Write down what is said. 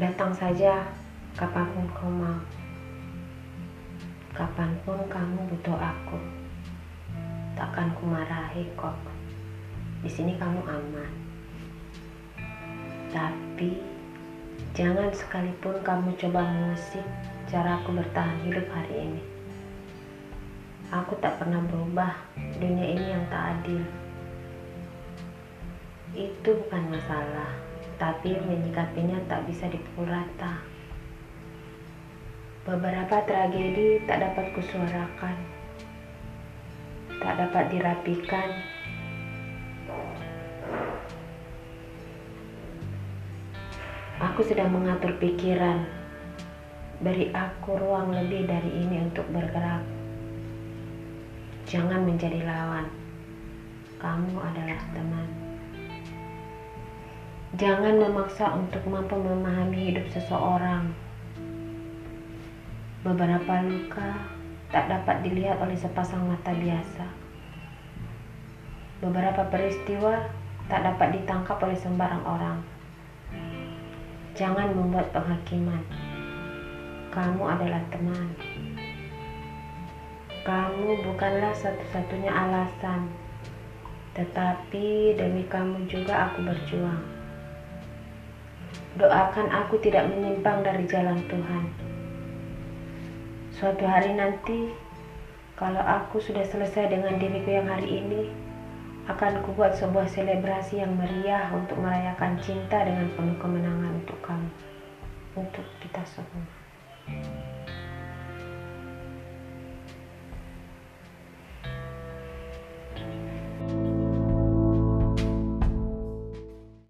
Datang saja kapan pun kau mau. Kapan pun kamu butuh aku. Takkan kumarahi kok. Di sini kamu aman. Tapi jangan sekalipun kamu coba mengusik cara aku bertahan hidup hari ini. Aku tak pernah berubah. Dunia ini yang tak adil. Itu bukan masalah, tapi menyikapinya tak bisa dipukul rata. Beberapa tragedi tak dapat kusuarakan, tak dapat dirapikan. Aku sedang mengatur pikiran, beri aku ruang lebih dari ini untuk bergerak. Jangan menjadi lawan, kamu adalah teman. Jangan memaksa untuk mampu memahami hidup seseorang. Beberapa luka tak dapat dilihat oleh sepasang mata biasa. Beberapa peristiwa tak dapat ditangkap oleh sembarang orang. Jangan membuat penghakiman. Kamu adalah teman. Kamu bukanlah satu-satunya alasan, tetapi demi kamu juga aku berjuang. Doakan aku tidak menyimpang dari jalan Tuhan. Suatu hari nanti, kalau aku sudah selesai dengan diriku yang hari ini, akan kubuat sebuah selebrasi yang meriah untuk merayakan cinta dengan penuh kemenangan untuk kamu, untuk kita semua.